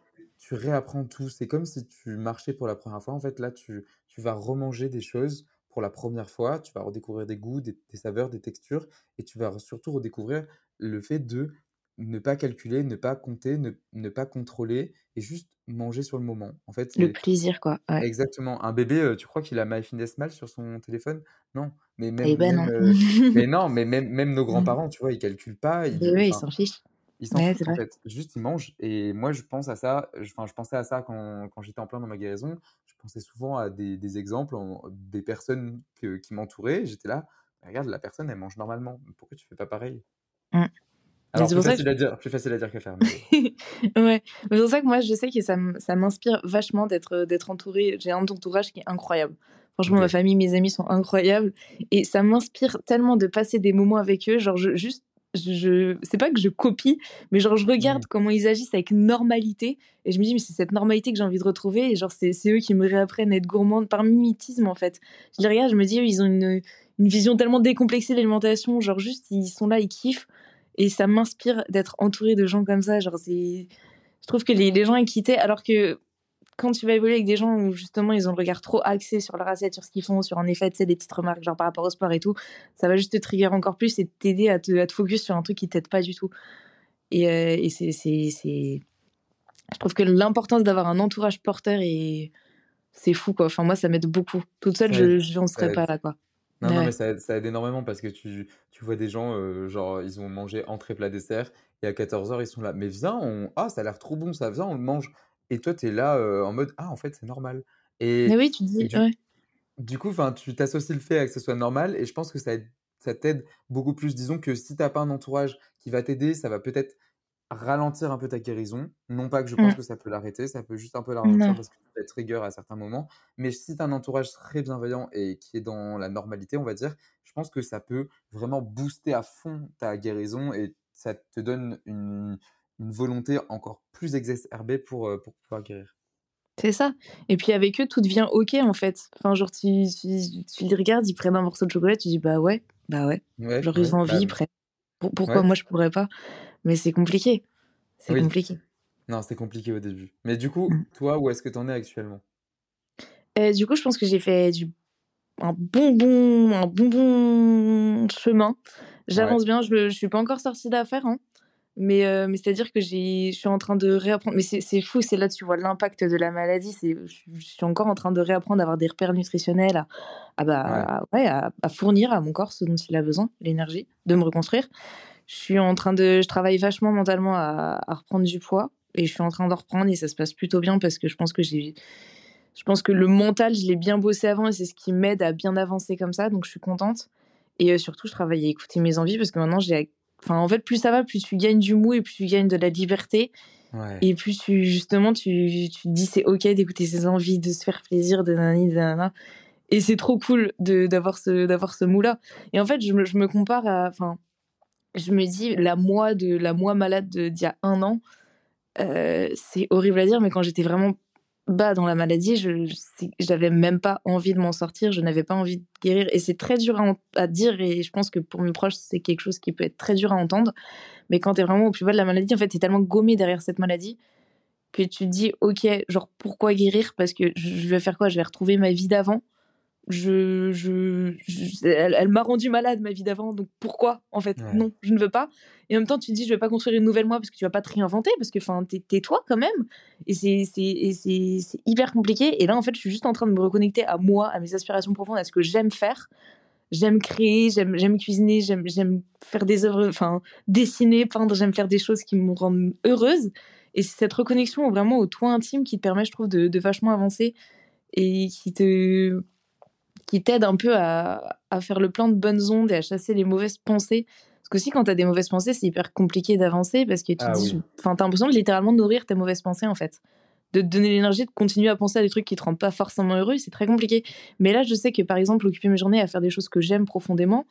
Tu réapprends tout. C'est comme si tu marchais pour la première fois. En fait, là, tu, tu vas remanger des choses pour la première fois. Tu vas redécouvrir des goûts, des, des saveurs, des textures. Et tu vas surtout redécouvrir le fait de ne pas calculer, ne pas compter, ne, ne pas contrôler et juste manger sur le moment. En fait, Le plaisir, quoi. Ouais. exactement. Un bébé, euh, tu crois qu'il a MyFitnessPal sur son téléphone? Non. Mais Eh même, ben même, non. euh, mais non, mais même, même nos grands-parents, tu vois, ils calculent pas. Ils, oui, ils s'en fichent. Ils s'en Ouais, foutent c'est en vrai. fait. Juste, ils mangent. Et moi, je pense à ça. je- Enfin, je pensais à ça quand, quand j'étais en plein dans ma guérison. Je pensais souvent à des, des exemples, en- des personnes que- qui m'entouraient. J'étais là, regarde, la personne, elle mange normalement. Pourquoi tu fais pas pareil? Mm. Mais Alors, c'est plus facile à dire, plus facile à dire qu'à faire. mais- ouais, c'est pour ça que moi je sais que ça m'inspire vachement d'être d'être entourée. J'ai un entourage qui est incroyable. Franchement, ma famille, mes amis sont incroyables et ça m'inspire tellement de passer des moments avec eux. Genre, je, juste je, c'est pas que je copie, mais genre je regarde mmh. comment ils agissent avec normalité et je me dis mais c'est cette normalité que j'ai envie de retrouver et genre c'est, eux qui me réapprennent à être gourmande par mimétisme en fait. Je les regarde, je me dis ils ont une, une vision tellement décomplexée de l'alimentation, genre juste ils sont là, ils kiffent et ça m'inspire d'être entourée de gens comme ça. Genre c'est, je trouve que les, les gens inquiétés alors que quand tu vas évoluer avec des gens où justement ils ont le regard trop axé sur leur assiette, sur ce qu'ils font, sur en effet, tu sais, des petites remarques genre par rapport au sport et tout, ça va juste te trigger encore plus et t'aider à te, à te focus sur un truc qui t'aide pas du tout. Et, euh, et c'est, c'est, c'est. Je trouve que l'importance d'avoir un entourage porteur et c'est fou quoi. Enfin, moi, ça m'aide beaucoup. Toute seule, je n'en serais pas là quoi. Non, non, mais ça, ça, aide énormément parce que tu, tu vois des gens, euh, genre, ils ont mangé entrée, plat, dessert, et à 14h, ils sont là. Mais viens, on... ah, ça a l'air trop bon, ça, vient, on le mange. Et toi, tu es là en mode Ah, en fait, c'est normal. Et, Mais oui, tu dis, du, ouais. du coup, tu t'associes le fait à que ce soit normal. Et je pense que ça, ça t'aide beaucoup plus. Disons que si tu n'as pas un entourage qui va t'aider, ça va peut-être ralentir un peu ta guérison. Non pas que je pense mmh. que ça peut l'arrêter, ça peut juste un peu la ralentir parce que tu être trigger à certains moments. Mais si tu as un entourage très bienveillant et qui est dans la normalité, on va dire, je pense que ça peut vraiment booster à fond ta guérison et ça te donne une, une volonté encore plus exacerbée pour, euh, pour pouvoir guérir. C'est ça. Et puis avec eux, tout devient OK en fait. Enfin, genre, tu, tu, tu les regardes, ils prennent un morceau de chocolat, tu dis bah ouais, bah ouais. genre, ils ont envie, bah, pourquoi moi je pourrais pas? Mais c'est compliqué. C'est compliqué. Non, c'est compliqué au début. Mais du coup, mmh. toi, où est-ce que tu en es actuellement? Euh, Du coup, je pense que j'ai fait du un bon bon un bon bon chemin. J'avance bien. Je, je suis pas encore sortie d'affaires. Hein. Mais, euh, mais c'est-à-dire que je suis en train de réapprendre. Mais c'est fou, c'est là tu vois l'impact de la maladie. Je suis encore en train de réapprendre à avoir des repères nutritionnels, à, à bah, ouais. À, fournir à mon corps ce dont il a besoin, l'énergie, de me reconstruire. Je suis en train de. Je travaille vachement mentalement à, à reprendre du poids. Et je suis en train de reprendre et ça se passe plutôt bien parce que je pense que j'ai. Je pense que le mental, je l'ai bien bossé avant et c'est ce qui m'aide à bien avancer comme ça. Donc je suis contente. Et euh, surtout, je travaille à écouter mes envies parce que maintenant, j'ai Enfin, en fait, plus ça va, plus tu gagnes du mou et plus tu gagnes de la liberté. Et plus tu, justement, tu, tu te dis c'est ok d'écouter ses envies, de se faire plaisir, de nani, de nana. Et c'est trop cool d'avoir ce, d'avoir ce mou-là. Et en fait, je me, je me compare à. Enfin, je me dis, la moi, de, la moi malade d'il y a un an, euh, c'est horrible à dire, mais quand j'étais vraiment bas dans la maladie, je j'avais même pas envie de m'en sortir, je n'avais pas envie de guérir. Et c'est très dur à, dire, et je pense que pour mes proches, c'est quelque chose qui peut être très dur à entendre. Mais quand tu es vraiment au plus bas de la maladie, en fait, tu es tellement gommé derrière cette maladie que tu te dis, ok, genre pourquoi guérir? Parce que je vais faire quoi? Je vais retrouver ma vie d'avant je, je, elle, m'a rendu malade ma vie d'avant, donc pourquoi en fait? Non, je ne veux pas. Et en même temps, tu te dis, je vais pas construire une nouvelle moi parce que tu vas pas te réinventer, parce que enfin, t'es toi quand même. Et c'est hyper compliqué. Et là, en fait, je suis juste en train de me reconnecter à moi, à mes aspirations profondes, à ce que j'aime faire. J'aime créer, j'aime cuisiner, j'aime faire des œuvres, enfin, dessiner, peindre, j'aime faire des choses qui me rendent heureuse. Et c'est cette reconnexion vraiment au toi intime qui te permet, je trouve, de, de vachement avancer et qui te qui t'aide un peu à, à, faire le plein de bonnes ondes et à chasser les mauvaises pensées. Parce que aussi, quand tu as des mauvaises pensées, c'est hyper compliqué d'avancer parce que tu ah dis, enfin, t'as l'impression de littéralement nourrir tes mauvaises pensées en fait. De te donner l'énergie de continuer à penser à des trucs qui te rendent pas forcément heureux, c'est très compliqué. Mais là, je sais que par exemple, occuper mes journées à faire des choses que j'aime profondément,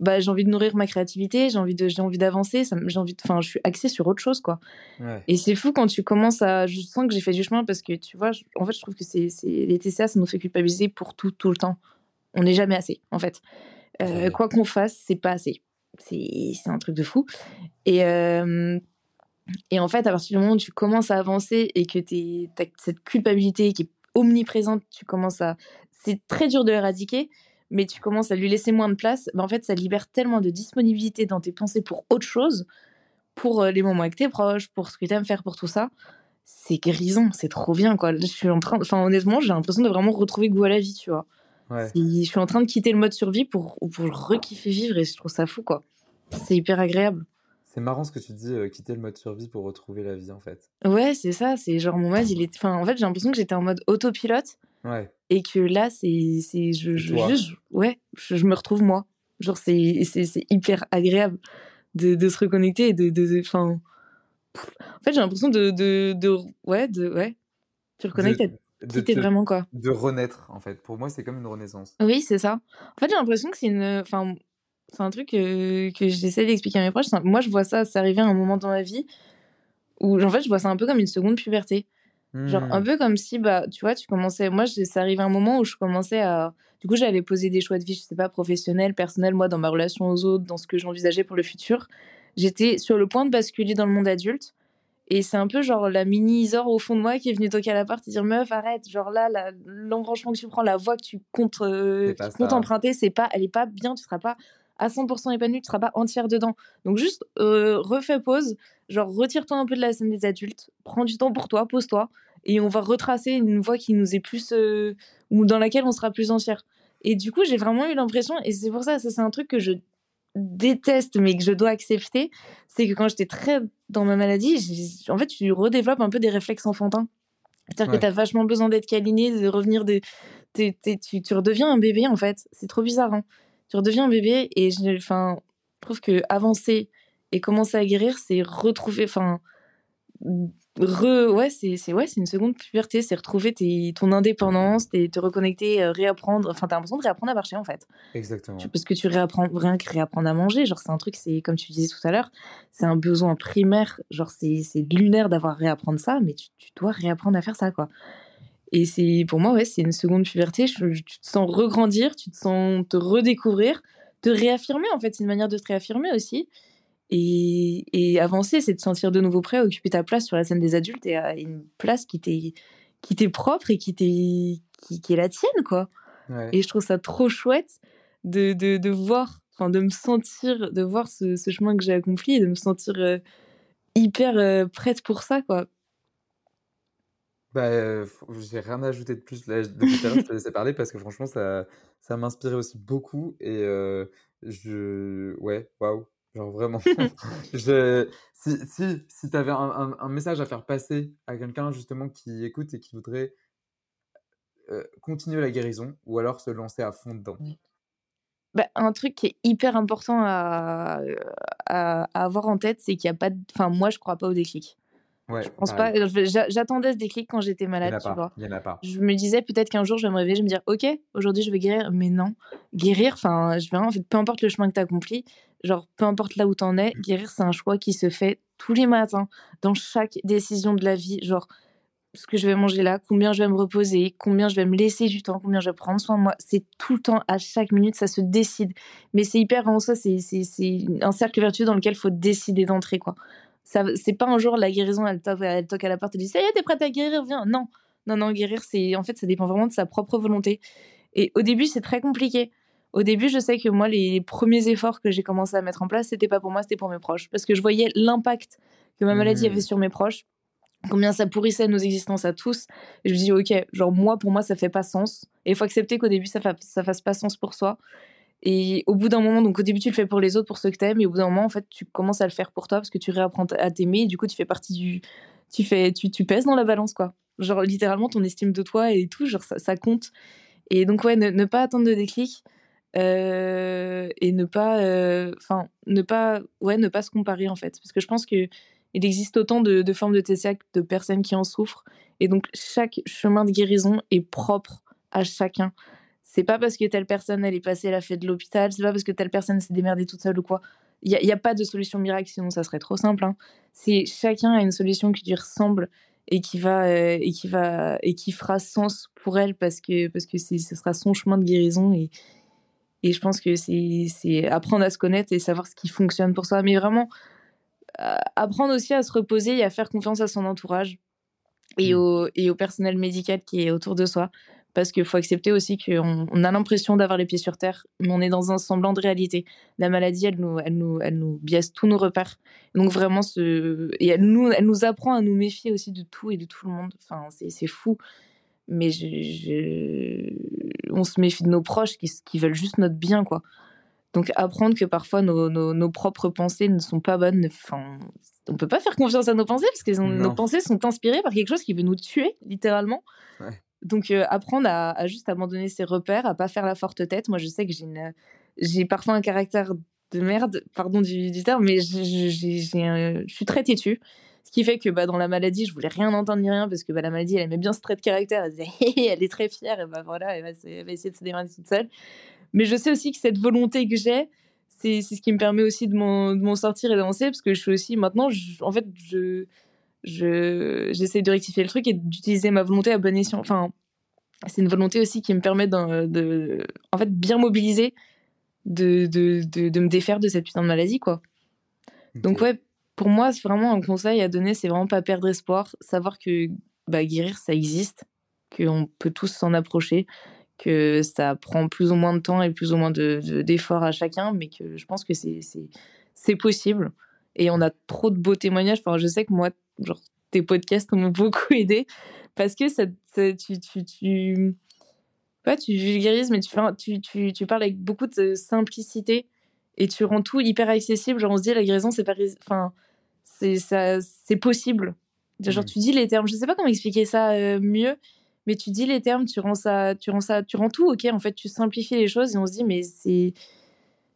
bah, j'ai envie de nourrir ma créativité, j'ai envie de, j'ai envie d'avancer, j'ai envie enfin, je suis axée sur autre chose, quoi. Et c'est fou quand tu commences à, je sens que j'ai fait du chemin parce que tu vois, en fait, je trouve que c'est, les TCA, ça nous fait culpabiliser pour tout, tout le temps on n'est jamais assez, en fait. Euh, quoi qu'on fasse, c'est pas assez. C'est un truc de fou. Et, euh, et en fait, à partir du moment où tu commences à avancer et que tu as cette culpabilité qui est omniprésente, tu commences à. C'est très dur de l'éradiquer, mais tu commences à lui laisser moins de place. Ben, en fait, ça libère tellement de disponibilité dans tes pensées pour autre chose, pour euh, les moments avec tes proches, pour ce que tu aimes faire, pour tout ça. C'est grisant, c'est trop bien, quoi. Je suis en train. Enfin, honnêtement, j'ai l'impression de vraiment retrouver goût à la vie, tu vois. Je suis en train de quitter le mode survie pour, pour re-kiffer vivre et je trouve ça fou, quoi. C'est hyper agréable. C'est marrant ce que tu dis, euh, quitter le mode survie pour retrouver la vie, en fait. Ouais, c'est ça. C'est genre mon mode, il est. Enfin, en fait, j'ai l'impression que j'étais en mode autopilote. Ouais. Et que là, c'est. Je, je, ouais, je, me retrouve moi. Genre, c'est hyper agréable de, de, se reconnecter et de. de, en fait, j'ai l'impression de, de, de. Ouais, de. Ouais. Tu reconnectes de vraiment quoi De renaître, en fait. Pour moi, c'est comme une renaissance. Oui, c'est ça. En fait, j'ai l'impression que c'est une. Enfin, c'est un truc que, que j'essaie d'expliquer à mes proches. Moi, je vois ça, c'est arrivé à un moment dans ma vie où, en fait, je vois ça un peu comme une seconde puberté. Genre, un Mmh. peu comme si, bah, tu vois, tu commençais. Moi, ça arrive un moment où je commençais à. Du coup, j'allais poser des choix de vie, je sais pas, professionnels, personnels, moi, dans ma relation aux autres, dans ce que j'envisageais pour le futur. J'étais sur le point de basculer dans le monde adulte. Et c'est un peu genre la mini Isor au fond de moi qui est venue toquer à la porte et dire Meuf, arrête, genre là, la- l'embranchement que tu prends, la voie que tu comptes, euh, comptes emprunter, c'est pas, elle est pas bien, tu seras pas à 100% épanoui, tu seras pas entière dedans. Donc juste euh, refais pause, genre retire-toi un peu de la scène des adultes, prends du temps pour toi, pose-toi, et on va retracer une voie qui nous est plus. euh, ou dans laquelle on sera plus entière. Et du coup, j'ai vraiment eu l'impression, et c'est pour ça, ça c'est un truc que je déteste, mais que je dois accepter, c'est que quand j'étais très dans ma maladie, en fait, tu redéveloppes un peu des réflexes enfantins. C'est-à-dire Ouais. que tu as vachement besoin d'être câliné, de revenir de. t'es- t'es- tu, tu redeviens un bébé, en fait. C'est trop bizarre, hein. Tu redeviens un bébé, et je, je trouve que avancer et commencer à guérir, c'est retrouver. Enfin. Re, ouais, c'est c'est- ouais, c'est une seconde puberté, c'est retrouver tes, ton indépendance, t'es- te reconnecter, euh, réapprendre. Enfin, t'as l'impression de réapprendre à marcher, en fait. Exactement. Tu- parce que tu réapprends rien que réapprendre à manger genre c'est un truc c'est comme tu disais tout à l'heure c'est un besoin primaire genre c'est c'est lunaire d'avoir réapprendre ça mais tu, tu dois réapprendre à faire ça quoi et c'est pour moi ouais c'est une seconde puberté Je- je- tu te sens regrandir tu te sens te redécouvrir te réaffirmer en fait c'est une manière de te réaffirmer aussi et, et avancer c'est de se sentir de nouveau prêt à occuper ta place sur la scène des adultes et à une place qui t'est qui t'est propre et qui t'est qui, qui est la tienne quoi Ouais. et je trouve ça trop chouette de, de, de voir, enfin de me sentir, de voir ce, ce chemin que j'ai accompli et de me sentir euh, hyper euh, prête pour ça, quoi. Bah, euh, j'ai rien à ajouter de plus. Là, depuis tout à l'heure, je te laissais parler parce que franchement, ça, ça m'inspirait aussi beaucoup. Et euh, je. Ouais, waouh. Genre vraiment. je... Si, si, si tu avais un, un- un message à faire passer à quelqu'un justement qui écoute et qui voudrait euh, continuer la guérison ou alors se lancer à fond dedans? Bah, un truc qui est hyper important à, à, à avoir en tête, c'est qu'il n'y a pas de... Enfin, moi, je crois pas au déclic. Ouais, Je pense pareil. pas... j'a- J'attendais ce déclic quand j'étais malade, tu vois. Il y en a pas. je me disais peut-être qu'un jour je vais me réveiller, je vais me dire ok, aujourd'hui je vais guérir, mais non, guérir, enfin, je vais en fait, peu importe le chemin que tu as accompli, genre peu importe là où tu en es, guérir c'est un choix qui se fait tous les matins, dans chaque décision de la vie, genre ce que je vais manger là, combien je vais me reposer, combien je vais me laisser du temps, combien je vais prendre soin de moi, c'est tout le temps, à chaque minute, ça se décide. Mais c'est hyper en soi, c'est c'est- c'est un cercle vertueux dans lequel il faut décider d'entrer, quoi. Ça, c'est pas un jour la guérison, elle toque, elle toque à la porte et dit ça y est, t'es prête à guérir, viens. Non, non, non, guérir, c'est en fait, ça dépend vraiment de sa propre volonté. Et au début, c'est très compliqué. Au début, je sais que moi, les premiers efforts que j'ai commencé à mettre en place, c'était pas pour moi, c'était pour mes proches, parce que je voyais l'impact que ma maladie Mmh. avait sur mes proches, combien ça pourrissait nos existences à tous. Et je me dis, ok, genre moi, pour moi, ça fait pas sens. Et il faut accepter qu'au début, ça, fa ça fasse pas sens pour soi. Et au bout d'un moment, donc au début, tu le fais pour les autres, pour ceux que t'aimes, et au bout d'un moment, en fait, tu commences à le faire pour toi parce que tu réapprends à t'aimer, et du coup, tu fais partie du. Tu, fais, tu, tu pèses dans la balance, quoi. Genre, littéralement, ton estime de toi et tout, genre, ça, ça compte. Et donc, ouais, ne, ne pas attendre de déclic. Euh, et ne pas. Enfin, ne pas. Ouais, ne pas se comparer, en fait. Parce que je pense que il existe autant de, formes de TCA que de personnes qui en souffrent. Et donc, chaque chemin de guérison est propre à chacun. C'est pas parce que telle personne, elle est passée, elle a fait de l'hôpital, c'est pas parce que telle personne s'est démerdée toute seule ou quoi. Il n'y a, pas de solution miracle, sinon ça serait trop simple. hein. C'est chacun a une solution qui lui ressemble et qui va euh, et qui va et qui fera sens pour elle parce que parce que ce sera son chemin de guérison et et je pense que c'est apprendre à se connaître et savoir ce qui fonctionne pour soi mais vraiment euh, apprendre aussi à se reposer et à faire confiance à son entourage et, Mm. au, et au personnel médical qui est autour de soi. Parce qu'il faut accepter aussi qu'on on a l'impression d'avoir les pieds sur terre, mais on est dans un semblant de réalité. La maladie, elle nous, elle nous, elle nous biaise tous nos repères. Donc vraiment, ce... et elle nous, elle nous apprend à nous méfier aussi de tout et de tout le monde. Enfin, c'est c'est fou. Mais je, je- on se méfie de nos proches qui, qui veulent juste notre bien, quoi. Donc apprendre que parfois nos, nos, nos propres pensées ne sont pas bonnes. Enfin, on peut pas faire confiance à nos pensées parce que nos pensées sont inspirées par quelque chose qui veut nous tuer, littéralement. Ouais. Donc euh, apprendre à, à juste abandonner ses repères, à pas faire la forte tête. Moi, je sais que j'ai une, j'ai parfois un caractère de merde, pardon du, du terme, mais je suis très têtue. Ce qui fait que bah, dans la maladie, je voulais rien entendre ni rien parce que bah, la maladie, elle aimait bien ce trait de caractère. Elle disait, hé, elle est très fière, et bah voilà, elle va, se- elle va essayer de se démerder toute seule. Mais je sais aussi que cette volonté que j'ai, c'est ce qui me permet aussi de m'en sortir et d'avancer parce que je suis aussi maintenant, en fait, je j'essaie de rectifier le truc et d'utiliser ma volonté à bon escient. Enfin, c'est une volonté aussi qui me permet de, de en fait, bien mobiliser, de, de, de, me défaire de cette putain de maladie, quoi. Donc, ouais, pour moi, c'est vraiment un conseil à donner, c'est vraiment pas perdre espoir, savoir que bah, guérir, ça existe, qu'on peut tous s'en approcher, que ça prend plus ou moins de temps et plus ou moins d'efforts de, à chacun, mais que je pense que c'est possible. Et on a trop de beaux témoignages. Enfin, je sais que moi, genre, tes podcasts m'ont beaucoup aidé parce que tu, tu, vulgarises, mais tu parles avec beaucoup de simplicité et tu rends tout hyper accessible. Genre, on se dit, la guérison, c'est pas. Enfin, c'est possible. Genre, mmh. tu dis les termes. Je sais pas comment expliquer ça euh, mieux, mais tu dis les termes, tu rends ça, tu rends ça, tu rends tout ok. En fait, tu simplifies les choses et on se dit mais c'est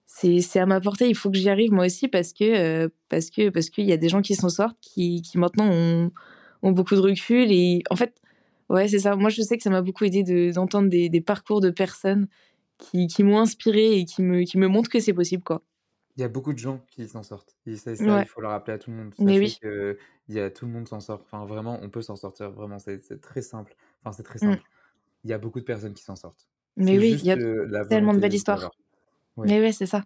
c'est à ma portée. Il faut que j'y arrive moi aussi parce que euh, parce que parce qu'il y a des gens qui s'en sortent, qui, qui maintenant ont, ont, beaucoup de recul et en fait ouais c'est ça. Moi je sais que ça m'a beaucoup aidé d'entendre des, des, parcours de personnes qui, qui m'ont inspiré et qui me qui me montrent que c'est possible quoi. Il y a beaucoup de gens qui s'en sortent. il faut le rappeler à tout le monde. Mais oui. il y a, tout le monde s'en sort. Enfin, vraiment, on peut s'en sortir. Vraiment, c'est très simple. Enfin, c'est très mmh. simple. Il y a beaucoup de personnes qui s'en sortent. Mais oui, il y a tellement de belles histoires. Mais oui, c'est ça.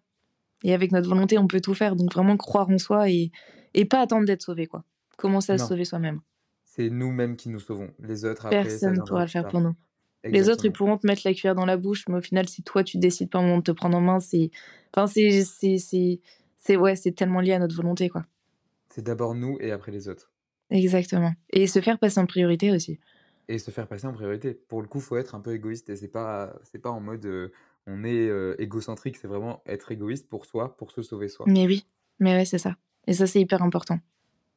Et avec notre volonté, on peut tout faire. Donc vraiment croire en soi et, et pas attendre d'être sauvé, quoi. Commencer à se sauver soi-même. C'est nous-mêmes qui nous sauvons. Les autres, après, Personne ne pourra le faire pour nous. Les autres, ils pourront te mettre la cuillère dans la bouche, mais au final, si toi, tu décides pas un moment de te prendre en main, c'est. Enfin, c'est. C'est ouais, tellement lié à notre volonté, quoi. C'est d'abord nous et après les autres. Exactement. Et se faire passer en priorité aussi. Et se faire passer en priorité. Pour le coup, faut être un peu égoïste et c'est pas, c'est pas en mode euh, on est euh, égocentrique, c'est vraiment être égoïste pour soi, pour se sauver soi. Mais oui, mais ouais, c'est ça. Et ça, c'est hyper important.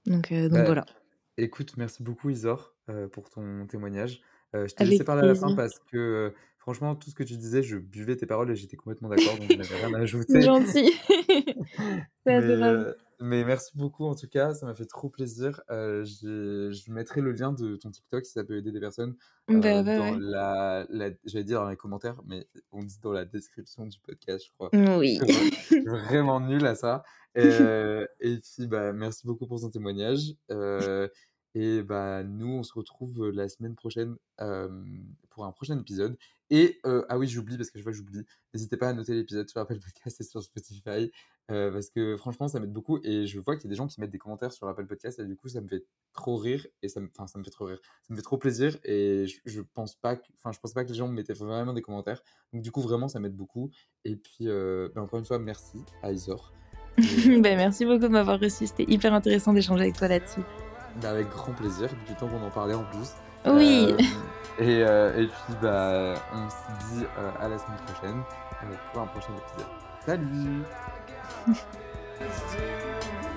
Donc, euh, donc bah, voilà. Écoute, merci beaucoup Isor pour ton témoignage. Euh, je t'ai laissé parler à la fin parce que euh, franchement, tout ce que tu disais, je buvais tes paroles et j'étais complètement d'accord, donc je n'avais rien à ajouter. Gentil. C'est adorable. Euh, mais merci beaucoup en tout cas, ça m'a fait trop plaisir. je mettrai le lien de ton TikTok si ça peut aider des personnes bah, dans la, j'allais dire dans les commentaires, mais on dit dans la description du podcast, je crois. Oui. vraiment nul à ça. et puis bah merci beaucoup pour ton témoignage. Et bah, nous, on se retrouve la semaine prochaine pour un prochain épisode. Et, ah oui, j'oublie, parce que je vois j'oublie, n'hésitez pas à noter l'épisode sur Apple Podcast et sur Spotify, parce que franchement, ça m'aide beaucoup. Et je vois qu'il y a des gens qui mettent des commentaires sur Apple Podcast, et du coup, ça me fait trop rire, et ça me, enfin, ça me fait trop rire. Ça me fait trop plaisir, et je, pense pas que, enfin, je pense pas que les gens me mettaient vraiment des commentaires. Donc, du coup, vraiment, ça m'aide beaucoup. Et puis, bah, encore une fois, merci à Isor. ben, merci beaucoup de m'avoir reçu. C'était hyper intéressant d'échanger avec toi là-dessus. Bah, avec grand plaisir, du temps qu'on en parlait en plus. Oui. Euh, et, euh, et, puis, bah, on se dit euh, à la semaine prochaine pour un prochain épisode. Salut